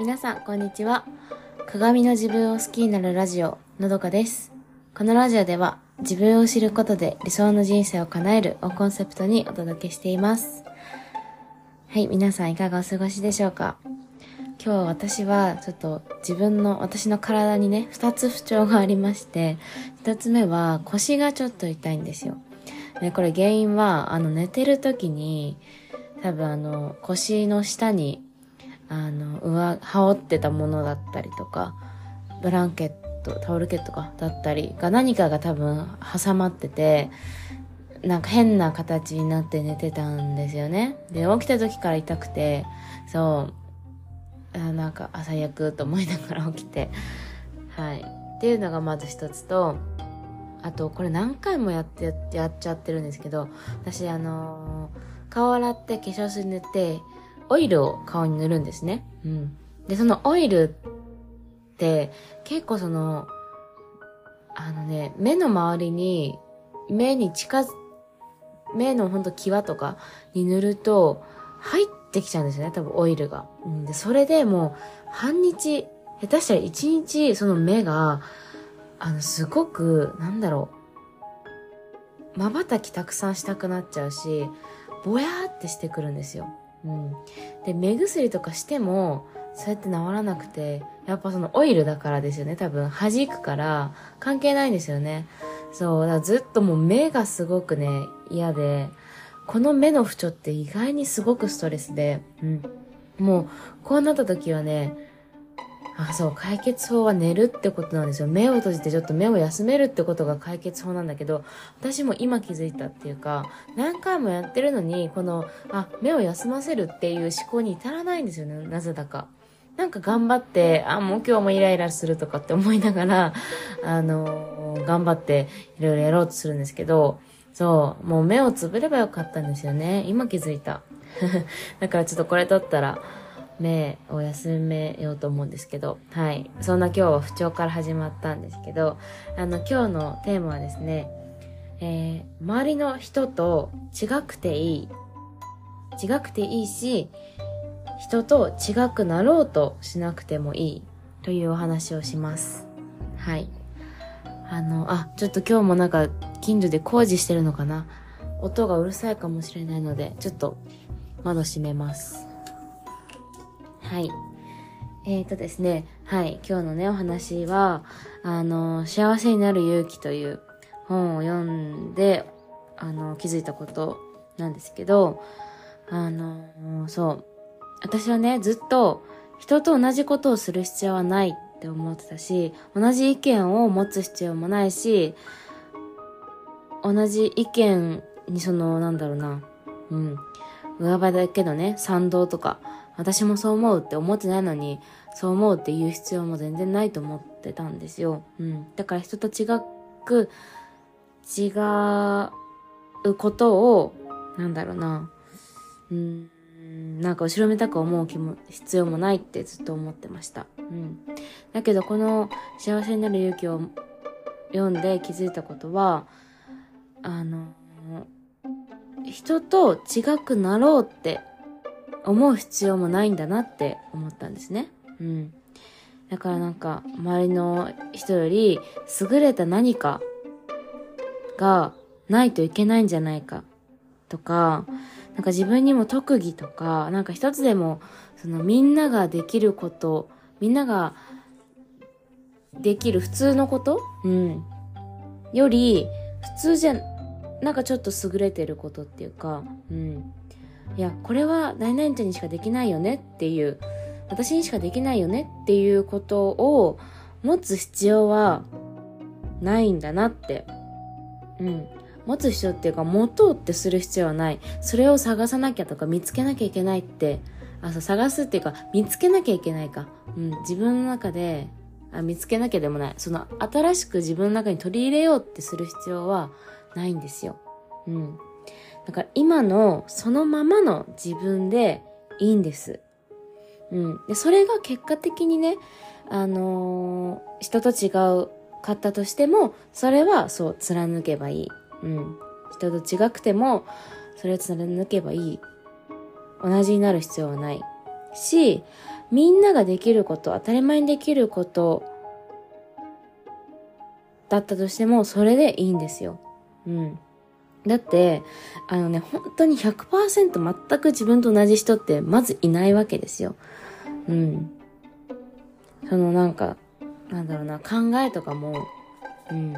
皆さん、こんにちは。鏡の自分を好きになるラジオ、のどかです。このラジオでは、自分を知ることで理想の人生を叶えるをコンセプトにお届けしています。はい、皆さんいかがお過ごしでしょうか？今日私はちょっと自分の、私の体にね、二つ不調がありまして、一つ目は腰がちょっと痛いんですよ。ね、これ原因は、あの寝てる時に、多分あの腰の下にあの上羽織ってたものだったりとかブランケットタオルケットかだったりが何かが多分挟まっててなんか変な形になって寝てたんですよね。で起きた時から痛くてそう。あなんかあ最悪と思いながら起きて。はい。っていうのがまず一つとあとこれ何回もやってやっちゃってるんですけど私あのー顔洗って化粧水塗ってオイルを顔に塗るんですね。うん。で、そのオイルって結構その、あのね、目の周りに、目に近づ、目のほんと際とかに塗ると入ってきちゃうんですよね、多分オイルが。うん、で、それでもう半日、下手したら一日その目が、あの、すごく、なんだろう、瞬きたくさんしたくなっちゃうし、ぼやーってしてくるんですよ。うん。で、目薬とかしても、そうやって治らなくて、やっぱそのオイルだからですよね。多分弾くから関係ないんですよね。そう、だずっともう目がすごくね、嫌で、この目の不調って意外にすごくストレスで、うん。もう、こうなった時はね、あ、そう、解決法は寝るってことなんですよ。目を閉じてちょっと目を休めるってことが解決法なんだけど、私も今気づいたっていうか、何回もやってるのに、この、あ、目を休ませるっていう思考に至らないんですよね。なぜだか。なんか頑張って、あ、もう今日もイライラするとかって思いながら、あの頑張っていろいろやろうとするんですけど、そう、もう目をつぶればよかったんですよね。今気づいた。だからちょっとこれ取ったら、目を休めようと思うんですけど、はい。そんな今日は不調から始まったんですけど、あの、今日のテーマはですね、えー周りの人と違くていい。違くていいし、人と違くなろうとしなくてもいいというお話をします。はい。あの、あ、ちょっと今日もなんか近所で工事してるのかな？音がうるさいかもしれないので、ちょっと窓閉めます。はい。えーとですね、はい、今日のね、お話は、あの、幸せになる勇気という本を読んで、あの、気づいたことなんですけど、あの、そう、私はね、ずっと人と同じことをする必要はないって思ってたし、同じ意見を持つ必要もないし、同じ意見にその、なんだろうな、うん、上場だけどね、賛同とか、私もそう思うって思ってないのに、そう思うって言う必要も全然ないと思ってたんですよ。うん。だから人と違く、違うことを、なんだろうな、うん、なんか後ろめたく思う気も、必要もないってずっと思ってました。うん。だけどこの幸せになる勇気を読んで気づいたことは、あの、人と違くなろうって思う必要もないんだなって思ったんですね。うん。だからなんか、周りの人より優れた何かがないといけないんじゃないかとか、なんか自分にも特技とか、なんか一つでも、そのみんなができること、みんなができる普通のことうん。より、普通じゃ、なんかちょっと優れてることっていうか、うん。いや、これは何々ちゃんにしかできないよねっていう、私にしかできないよねっていうことを持つ必要はないんだなって。うん。持つ必要っていうか、持とうってする必要はない。それを探さなきゃとか見つけなきゃいけないって、あ、そう、探すっていうか、見つけなきゃいけないか。うん。自分の中で、あ見つけなきゃでもない。その、新しく自分の中に取り入れようってする必要はないんですよ。うん。だから今のそのままの自分でいいんです。うん。で、それが結果的にね、あのー人と違うかったとしても、それはそう貫けばいい。うん。人と違くても、それを貫けばいい。同じになる必要はない。し、みんなができること、当たり前にできることだったとしても、それでいいんですよ。うん。だって、あのね、本当に100%全く自分と同じ人ってまずいないわけですよ。うん。そのなんか、なんだろうな、考えとかも、うん。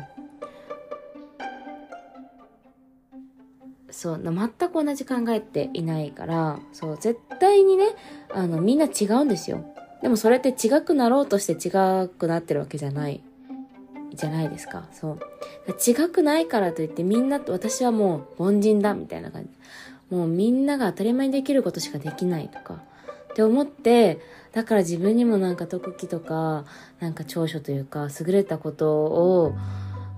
そう、全く同じ考えっていないから、そう、絶対にね、あの、みんな違うんですよ。でもそれって違くなろうとして違くなってるわけじゃない、じゃないですか。そう。違くないからといってみんなと私はもう凡人だみたいな感じ。もうみんなが当たり前にできることしかできないとか。って思って、だから自分にもなんか特技とか、なんか長所というか、優れたことを、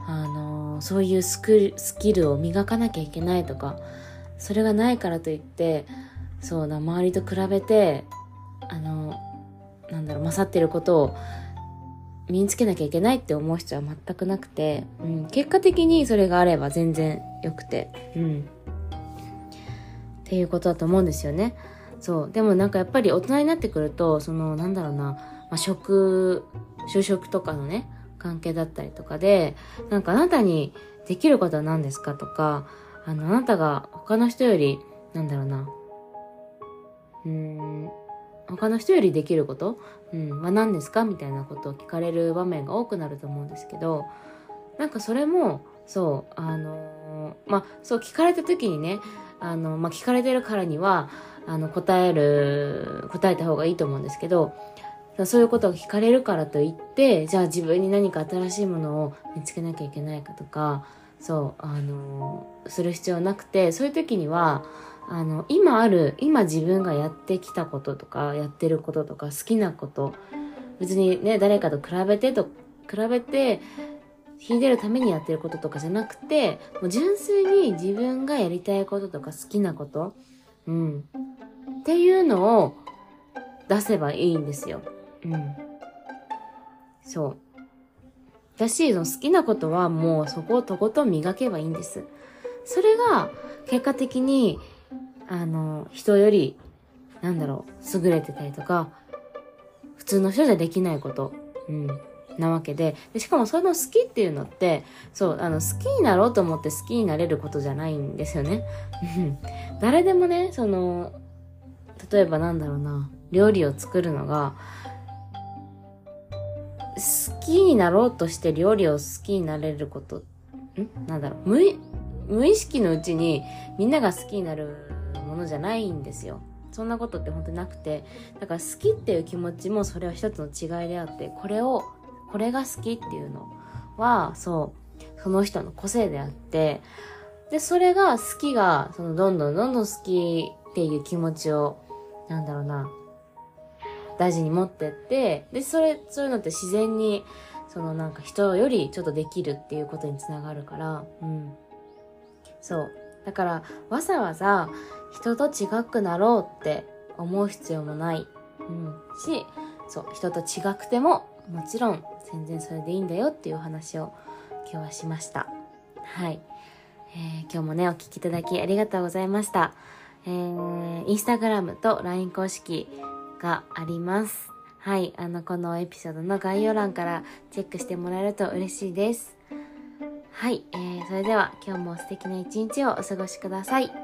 あの、そういうスクスキルを磨かなきゃいけないとか、それがないからといって、そうだ、周りと比べて、あの、なんだろう、勝ってることを身につけなきゃいけないって思う必要は全くなくて、うん、結果的にそれがあれば全然良くて、うん。っていうことだと思うんですよね。そう。でもなんかやっぱり大人になってくると、その、なんだろうな、まあ、職、就職とかのね、関係だったりとかで、なんかあなたにできることは何ですかとか、あの、あなたが他の人より、なんだろうな、他の人よりできること、うん、は何ですか？みたいなことを聞かれる場面が多くなると思うんですけど、なんかそれも、そう、あの、まあ、そう聞かれた時にね、あの、まあ、聞かれてるからには、あの、答える、答えた方がいいと思うんですけど、そういうことが聞かれるからといって、じゃあ自分に何か新しいものを見つけなきゃいけないかとか、そう、あの、する必要なくて、そういう時には、あの、今ある、今自分がやってきたこととか、やってることとか、好きなこと、別にね、誰かと比べてと、比べて、秀でるためにやってることとかじゃなくて、もう純粋に自分がやりたいこととか好きなこと、うん。っていうのを出せばいいんですよ。うん。そう。だし、その好きなことはもうそこをとことん磨けばいいんです。それが結果的にあの、人より、なんだろう、優れてたりとか、普通の人じゃできないこと、うん、なわけでで、しかもその好きっていうのって、そう、あの、好きになろうと思って好きになれることじゃないんですよね。誰でもね、その、例えばなんだろうな、料理を作るのが、好きになろうとして料理を好きになれること、ん？なんだろう、無無意識のうちにみんなが好きになるものじゃないんですよ。そんなことって本当なくて、だから好きっていう気持ちもそれは一つの違いであって、これを、これが好きっていうのは、そう、その人の個性であって、で、それが好きが、そのどんどんどんどん好きっていう気持ちを、なんだろうな、大事に持ってって、で、それ、そういうのって自然に、そのなんか人よりちょっとできるっていうことにつながるから、うん。そう。だから、わざわざ人と違くなろうって思う必要もない。うん。し、そう、人と違くても、もちろん全然それでいいんだよっていうお話を今日はしました。はい。えー、今日もね、お聴きいただきありがとうございました。えー、インスタグラムと LINE 公式があります。はい。あの、このエピソードの概要欄からチェックしてもらえると嬉しいです。はい。えー、それでは今日も素敵な一日をお過ごしください。